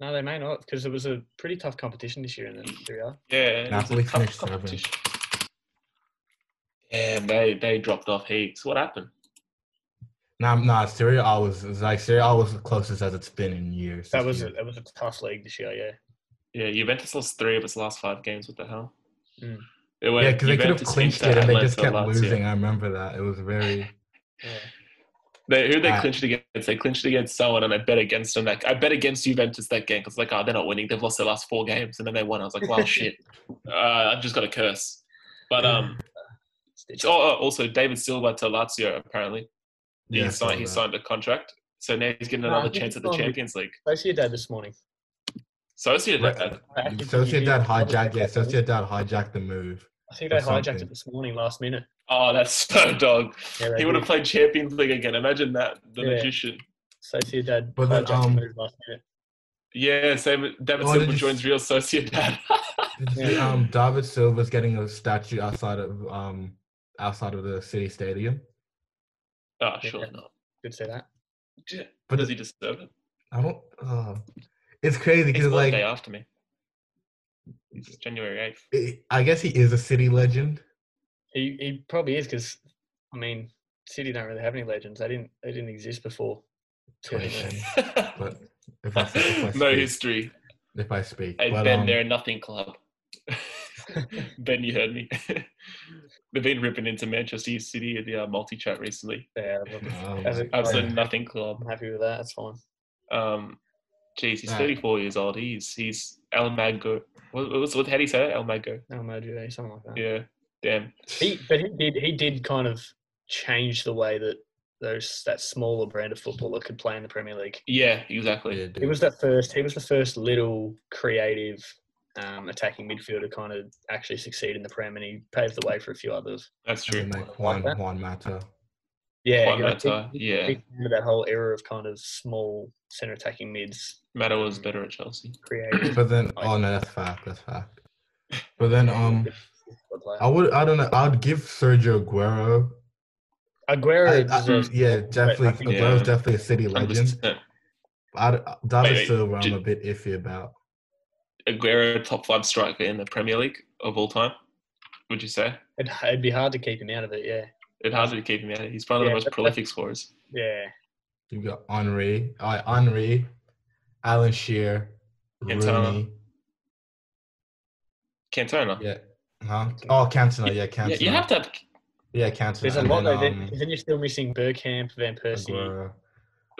no, they may not because it was a pretty tough competition this year in the Serie A. Yeah, it Napoli finished seventh. competition. Yeah, they they dropped off heaps. What happened? nah, nah, Serie A was, was like Serie A was the closest as it's been in years. That this was a, that was a tough league this year, yeah. Yeah, Juventus lost three of its last five games. What the hell? Mm. It went, yeah, because they could have clinched it and they just kept Atalanta, Lazio. losing. I remember that. It was very. yeah. They, who they Ah. clinched against? They clinched against someone, and I bet against them. Like I bet against Juventus that game because like, oh, they're not winning. They've lost their last four games, and then they won. I was like, wow, shit. Uh, I just got a curse. But um, oh, oh, also David Silva to Lazio apparently. He Yeah, I signed. He signed a contract, so now he's getting another think chance at the gone with- Champions League. Sociedad this morning. Sociedad. Right. I actually- Sociedad I hijacked. Yeah, Sociedad hijacked the move. I think they hijacked something. it this morning, last minute. Oh, that's so dog. Yeah, He would have played Champions League again. Imagine that, the Yeah. magician. Sociedad But then, hijacked um, the last minute. Yeah, same. David Oh, Silva you joins Real Sociedad. Did you see, um, David Silva's getting a statue outside of um outside of the city stadium. oh, sure not. Good to see that. Yeah. But Does he deserve it? I don't. Uh, it's crazy because like day after me. It's January eighth. I guess he is a city legend. He he probably is because I mean City don't really have any legends. They didn't they didn't exist before. 2010. 2010. But if I, if I no history. if I speak. Hey, but, Ben, um, they're a nothing club. ben, you heard me. They've been ripping into Manchester City at the uh, multi chat recently. Yeah, Oh as my a- Absolute God. nothing club. I'm happy with that. That's fine. Um, geez, he's Right. 34 years old. He's he's El Mago. What, what, was- what, how do you say that? El Mago. Emoji, something like that. Yeah. Damn. He, but he did. He did kind of change the way that those that smaller brand of footballer could play in the Premier League. Yeah, exactly. Yeah, He was that first. He was the first little creative um, attacking midfielder kind of actually succeed in the Prem, and he paved the way for a few others. That's true. then, like Like Juan, that? Juan Mata. Yeah, Juan you know, Mata, big- yeah. big that whole era of kind of small center attacking mids, Mata was better at Chelsea. creative. But then, oh no, that's fact. That's fact. But then, um, Squad player. I would, I don't know, I'd give Sergio Aguero. Aguero I- I- deserves. yeah, definitely. I think- Aguero's Yeah. definitely a city legend. 100%. I'd, that Wait, wait, still where I'm a bit iffy about. Aguero, top five striker in the Premier League of all time. Would you say? It'd, it'd be hard to keep him out of it. Yeah, It's hard to keep him out. He's one of the most prolific scorers. yeah. You've got Henry, uh, Henry, Alan Shearer, Cantona. Rooney. Cantona. Yeah. Huh? Oh, Cantona. Yeah, Cantona. Yeah, you have to have Yeah, Cantona. There's a and lot then, though. um, Then, then you're still missing Bergkamp, Van Persie. Aguero.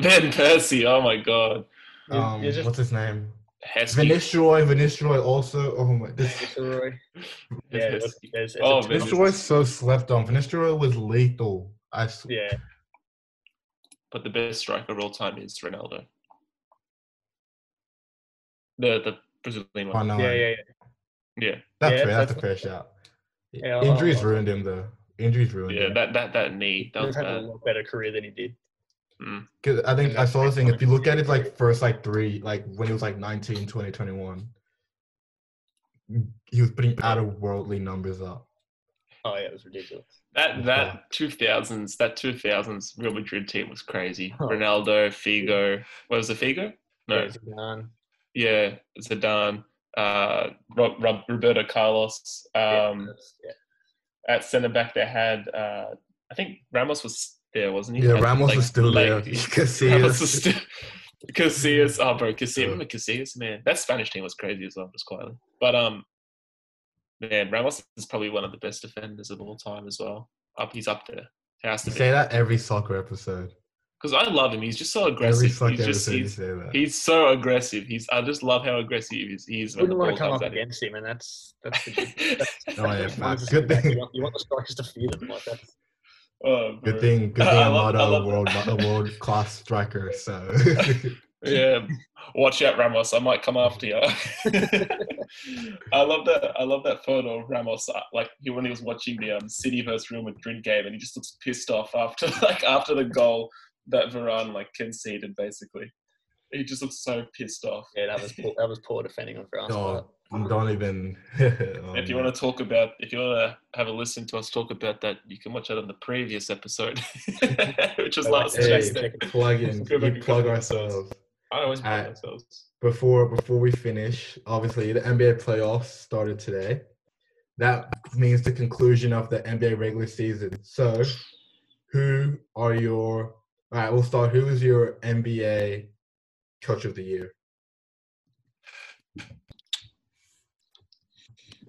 Van Persie. Oh my God. Um, just- what's his name? Heskey. Vinicius. Vinicius also. Oh my. This, Nistelrooy. Yeah, look, Heskey. it's Oh, a Vinicius. ton. Vinicius is so slept on. Vinicius was lethal. I sw- Yeah, But the best striker of all time is Ronaldo. The the Brazilian Oh, one. no, yeah, yeah, yeah. Yeah, That's Yeah, fair. That's a fair shout. Yeah, I'll- oh, Injuries I'll- ruined him though. Injuries ruined yeah. him. That that that knee. That was had a lot better career than he did. Mm. 'Cause I think I saw this thing. If you look at it like first like three, like when he was like 19, 20, 21, he was putting out of worldly numbers up. Oh yeah, it was ridiculous. That that two thousands that two thousands Real Madrid team was crazy. Oh. Ronaldo, Figo. What was it, Figo? No, Yeah, Zidane. yeah, Zidane, uh, Rob, Rob, Roberto Carlos. Um, yeah. at centre back they had uh, I think Ramos was there, wasn't he? Yeah, At, Ramos like, was still there. late- You can Ramos was still Casillas. Oh, bro, Casillas. Yeah. Remember Casillas, man? That Spanish team was crazy as well, just quietly. But um, man, Ramos is probably one of the best defenders of all time as well. Up, he's up there. Has to You be say that every soccer episode. Because I love him. He's just so aggressive. soccer He's just episode he's, say that. he's so aggressive. He's I just love how aggressive he is. He is the Wouldn't want to come comes up at him. against him, and that's that's. that's Oh, yeah, that's one of facts. the Good thing- You want, you want the strikers to feed him like that. Oh, Good thing, good thing I I'm not I a love- world a world class striker. So Yeah, watch out, Ramos. I might come after you. I love that. I love that photo of Ramos. uh, Like he when he was watching the um, City versus Real Madrid game, and he just looks pissed off after like after the goal that Varane like conceded. Basically, he just looks so pissed off. Yeah, that was poor, that was poor defending on France. oh, but don't even. oh, if you man. want to talk about, if you want to have a listen to us talk about that, you can watch that on the previous episode, which was last to Hey, Tuesday. Plug in, Go we plug ourselves. ourselves. I always plug Alright. ourselves. before before we finish, obviously the NBA playoffs started today. That means the conclusion of the NBA regular season. So, who are your? All right, we'll start. Who is your NBA coach of the year?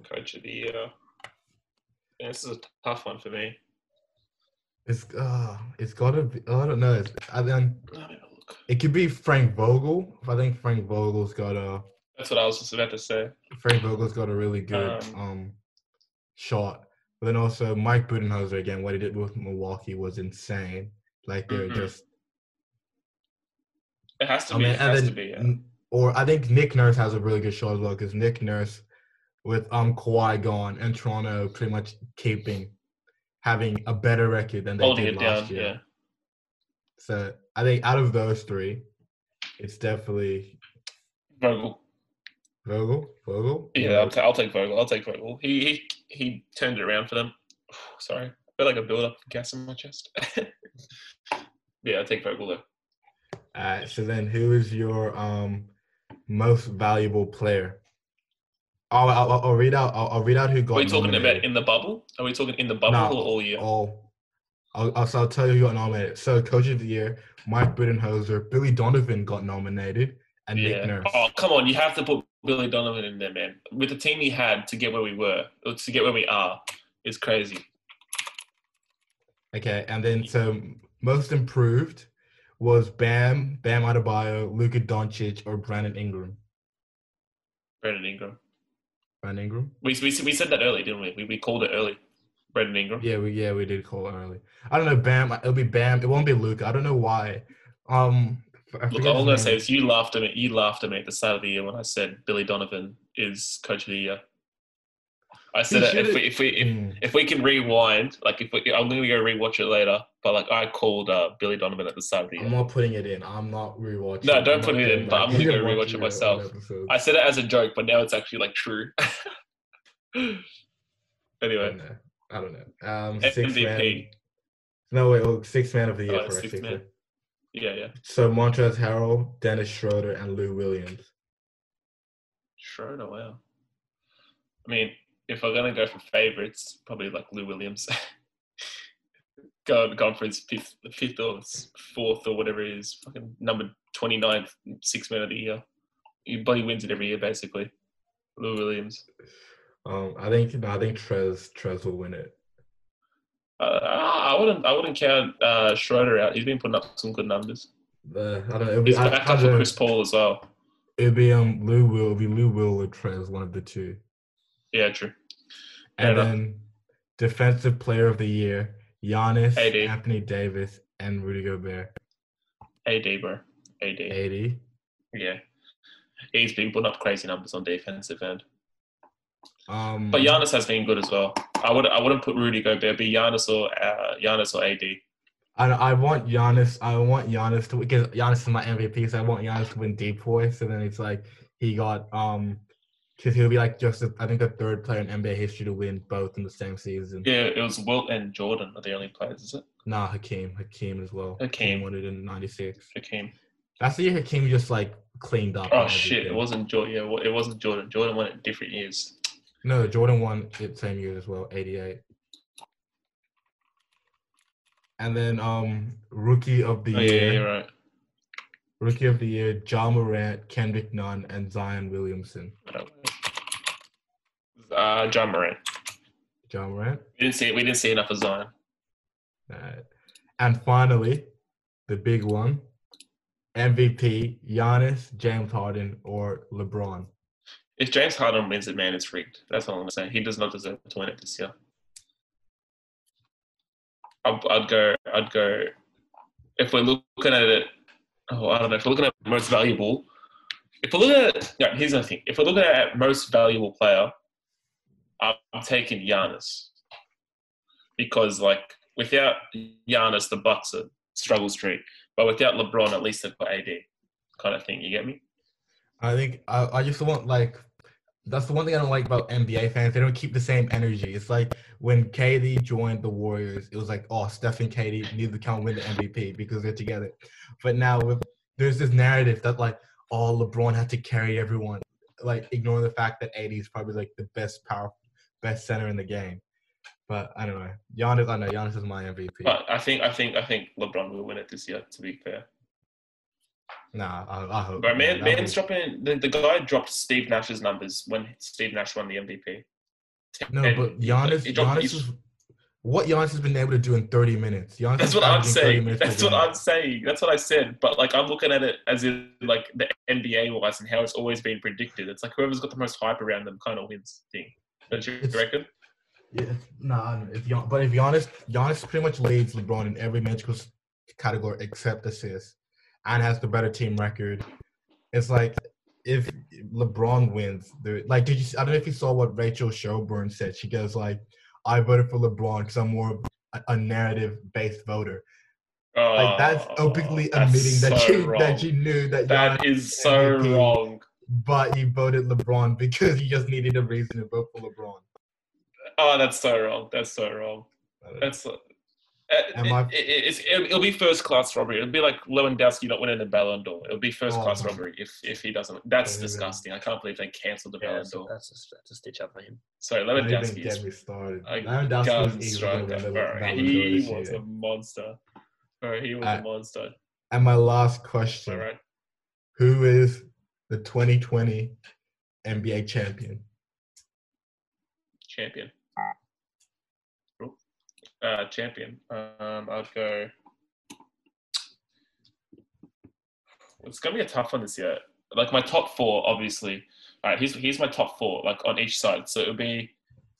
Coach of the year. Yeah, this is a tough one for me. It's uh, it's gotta be. I don't know. It's, I then Let me have a look. it could be Frank Vogel. I think Frank Vogel's got a That's what I was just about to say. Frank Vogel's got a really good Um, um, shot. But then also Mike Budenholzer again, what he did with Milwaukee was insane. Like they're Mhm. just It has to I be. mean, it has and to be. Yeah. or I think Nick Nurse has a really good show as well because Nick Nurse, with um Kawhi gone and Toronto pretty much keeping, having a better record than they Holding did it last down. year. Yeah. So I think out of those three, it's definitely Vogel. Vogel. Vogel. Yeah, I'll, ta- I'll take Vogel. I'll take Vogel. He he he turned it around for them. Sorry, feel like a build up gas in my chest. yeah, I'll take Vogel though. All right. So then, who is your um most valuable player? I'll, I'll, I'll- read out. I'll, I'll read out who got. Are we talking nominated. about in the bubble? Are we talking in the bubble No, or all year? Oh, I'll, I'll, I'll tell you who got nominated. So, Coach of the Year, Mike Budenholzer, Billy Donovan got nominated, and Nick. Nurse. Oh come on, you have to put Billy Donovan in there, man. With the team he had to get where we were, or to get where we are, is crazy. Okay, and then so most improved was Bam, Bam Adebayo, Luka Doncic, or Brandon Ingram. Brandon Ingram. Brandon Ingram. We, we, we said that early, didn't we? We, we called it early. Brandon Ingram. Yeah, we yeah we did call it early. I don't know Bam. It'll be Bam. It won't be Luka. I don't know why. Um, Look, all I'm gonna say is you laughed at me. You laughed at me at the start of the year when I said Billy Donovan is coach of the year. I said it, if we if we if, Mm. if we can rewind, like if we, I'm gonna go rewatch it later. But like I called uh, Billy Donovan at the start of the year. I'm not putting it in. I'm not rewatching. No, don't not put it doing in, but. I'm gonna You go can rewatch watch it myself. I said it as a joke, but now it's actually like true. I anyway, don't know. I don't know. Um, six man. MVP. No wait, oh, six man of the year Oh, for sixth six man. Yeah, yeah. So Montrezl Harrell, Dennis Schroeder, and Lou Williams. Schroeder, wow. I mean, if I'm gonna go for favorites, probably like Lou Williams. gone, gone for his fifth, fifth or fourth or whatever it is, fucking number 29th, six man of the year. He, but he wins it every year, basically. Lou Williams. Um, I think I think Trez Trez will win it. Uh, I wouldn't, I wouldn't count uh, Schroeder out. He's been putting up some good numbers. Uh, I don't know. It'll be, He's I, back I up don't. Chris Paul as well. It'll be um Lou will be Lou Will or Trez, one of the two. Yeah, true. Fair And enough. then defensive player of the year, Giannis, AD. Anthony Davis, and Rudy Gobert. AD, bro. AD. 80. Yeah. He's been putting up crazy numbers on defensive end. Um But Giannis has been good as well. I would I wouldn't put Rudy Gobert, it'd be Giannis or uh, Giannis or AD. I, I want Giannis. I want Giannis to because Giannis is my MVP. So I want Giannis to win deep voice. And then it's like he got um because he'll be like just I think the third player in NBA history to win both in the same season. Yeah, it was Wilt and Jordan are the only players, is it? Nah, Hakeem, Hakeem as well. Hakeem. won it in '96. Hakeem. That's the year Hakeem just like cleaned up. Oh shit! It wasn't Jordan. Yeah, it wasn't Jordan. Jordan won it in different years. No, Jordan won it same year as well, '88. And then um rookie of the Oh, yeah, year, you're right. rookie of the year, Ja Morant, Kendrick Nunn, and Zion Williamson. Uh, John Moran. Ja Morant. We didn't see we didn't see enough of Zion. And finally, the big one, MVP, Giannis, James Harden, or LeBron. If James Harden wins it, man, it's rigged. That's all I'm gonna say. He does not deserve to win it this year. I'd, I'd go. I'd go. If we're looking at it, oh, I don't know. If we're looking at most valuable, if we're looking at, yeah, here's the thing. If we're looking at most valuable player, I'm, taking Giannis because, like, without Giannis, the Bucks are struggle street. But without LeBron, at least they've got AD, kind of thing. You get me? I think I, I just want like that's the one thing I don't like about NBA fans. They don't keep the same energy. It's like when KD joined the Warriors, it was like, oh, Steph and KD need to can win the MVP because they're together. But now with, there's this narrative that like, oh, LeBron had to carry everyone, like ignoring the fact that AD is probably like the best power, best center in the game. But I don't know. Giannis, I know Giannis is my MVP. But I think I think I think LeBron will win it this year. To be fair, nah, I, I hope. but man, that man's dropping the, the guy dropped Steve Nash's numbers when Steve Nash won the MVP. No, And but Giannis, he Giannis is what Giannis has been able to do in 30 minutes. Giannis That's what I'm saying. That's what. I'm saying. That's what I said. But like I'm looking at it as in like the NBA wise and how it's always been predicted. It's like whoever's got the most hype around them kind of wins thing. Don't you It's- reckon? Yeah, nah, if Gian, but if Giannis, Giannis pretty much leads LeBron in every magical category except assists, and has the better team record. It's like if LeBron wins. Like, did you? I don't know if you saw what Rachel Sherburne said. She goes like, "I voted for LeBron because I'm more of a, a narrative-based voter." Oh, Like that's oh, openly that's admitting that so she wrong. that she knew that That is so MVP. wrong. But he voted LeBron because he just needed a reason to vote for LeBron. Oh, that's so wrong. That's so wrong. I don't know. That's. Uh, Am it, I- it, it's, it'll, it'll be first class robbery. It'll be like Lewandowski not winning the Ballon d'Or. It'll be first Oh class my- robbery if, if he doesn't. That's Yeah. disgusting. I can't believe they cancelled the Yeah, Ballon that's, d'Or. that's, a, that's a stitch up for him. Sorry, Don't even Lewandowski is get me started. a Lewandowski gun was easily gonna striker, win bro. the Ballon He was year. a monster. Bro, he was I- a monster. And my last question: right. Who is the 2020 NBA champion? Champion. Uh, champion. Um, I'd go. It's gonna be a tough one this year. Like my top four, obviously. All right, here's here's my top four, like on each side. So it would be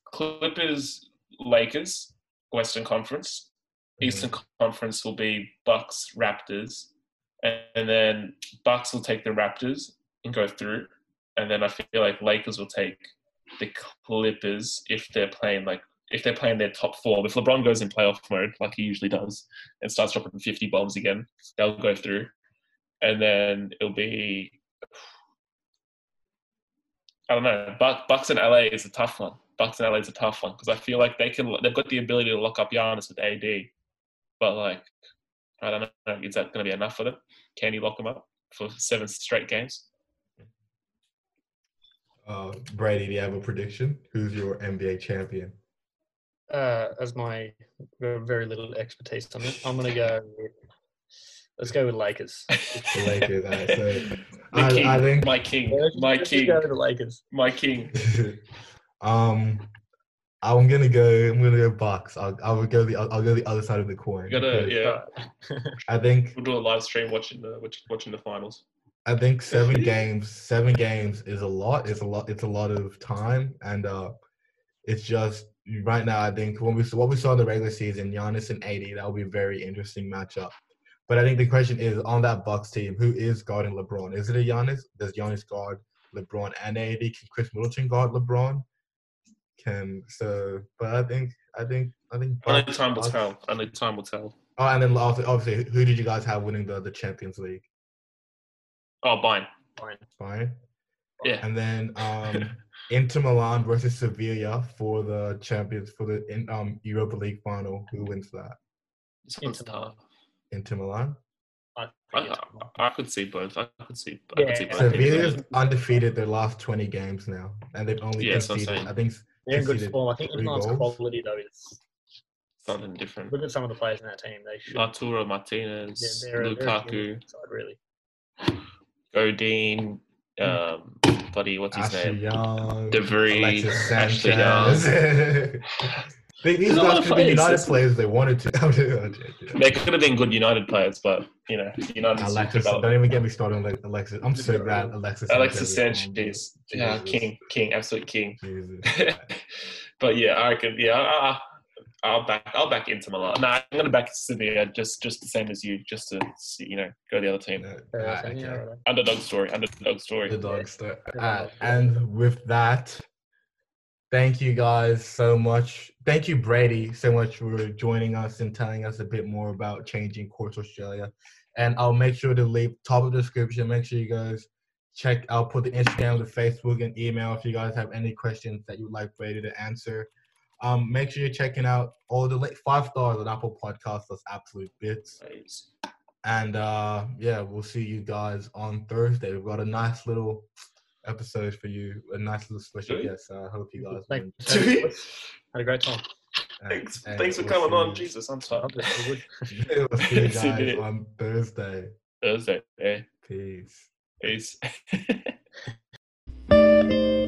Clippers, Lakers, Western Conference. Eastern Conference will be Bucks, Raptors, and then Bucks will take the Raptors and go through, and then I feel like Lakers will take the Clippers if they're playing like if they're playing their top four. If LeBron goes in playoff mode like he usually does and starts dropping 50 bombs again, they'll go through, and then it'll be I don't know. Bucks and LA is a tough one. Bucks and LA is a tough one because I feel like they can. They've got the ability to lock up Giannis with AD, but like I don't know. Is that going to be enough for them? Can you lock them up for seven straight games? Uh, Brady, do you have a prediction? Who's your NBA champion? Uh, as my very little expertise on it, I'm going to go. With, let's go with Lakers. the Lakers. Right, so I, king, I, think my king, my king, go to the Lakers. My king. um, I'm gonna go. I'm gonna go Bucks. I'll I'll go the I'll go the other side of the coin. You gotta yeah. I think we'll do a live stream watching the watching the finals. I think seven games. Seven games is a lot. It's a lot. It's a lot of time, and uh, it's just right now. I think when we what we saw in the regular season, Giannis and AD, that will be a very interesting matchup. But I think the question is on that Bucks team, who is guarding LeBron? Is it a Giannis? Does Giannis guard LeBron and AD? Can Khris Middleton guard LeBron? can. So, but I think I think I think. Only time will tell. Only time will tell. Oh, and then obviously, who did you guys have winning the the Champions League? Oh, Bayern. Bayern. Bayern. Yeah. And then um, Inter Milan versus Sevilla for the champions for the in, um Europa League final. Who wins that? Inter Milan. Inter Milan. I, I, I, could see both. I could see. I yeah. could see both. Sevilla's undefeated their last twenty games now, and they've only yeah, conceded. I think they're in good form. I think Milan's quality though is something different. Look at some of the players in that team. They should. Arturo Martinez, yeah, Lukaku, side, really. Godin, um, buddy, what's his Ashley name? Young, De Vrij, Ashley Young. These guys could be United players they wanted to. they could have been good United players, but you know, United. Alexis, don't even get me started on like Alexis. I'm so glad Alexis. Alexis Sanchez, yeah, king, king, absolute king. but yeah, I reckon. Yeah, I, I'll back. I'll back Inter Milan. No, I'm gonna back Sevilla just just the same as you, just to see, you know go the other team. No, right, okay. Underdog story. Underdog story. Underdog story. Uh, and with that, thank you guys so much. Thank you, Brady, so much for joining us and telling us a bit more about changing course Australia. And I'll make sure to leave top of the description. Make sure you guys check. I'll put the Instagram, the Facebook, and email if you guys have any questions that you'd like Brady to answer. Um, make sure you're checking out all the like five stars on Apple Podcasts. That's absolute bits. Nice. And uh, yeah, we'll see you guys on Thursday. We've got a nice little episode for you. A nice little special guest. So I hope you guys Thanks. had a great time. Thanks, thanks for coming on. Jesus, I'm sorry. we'll see you guys on Thursday. Thursday. Peace. Peace.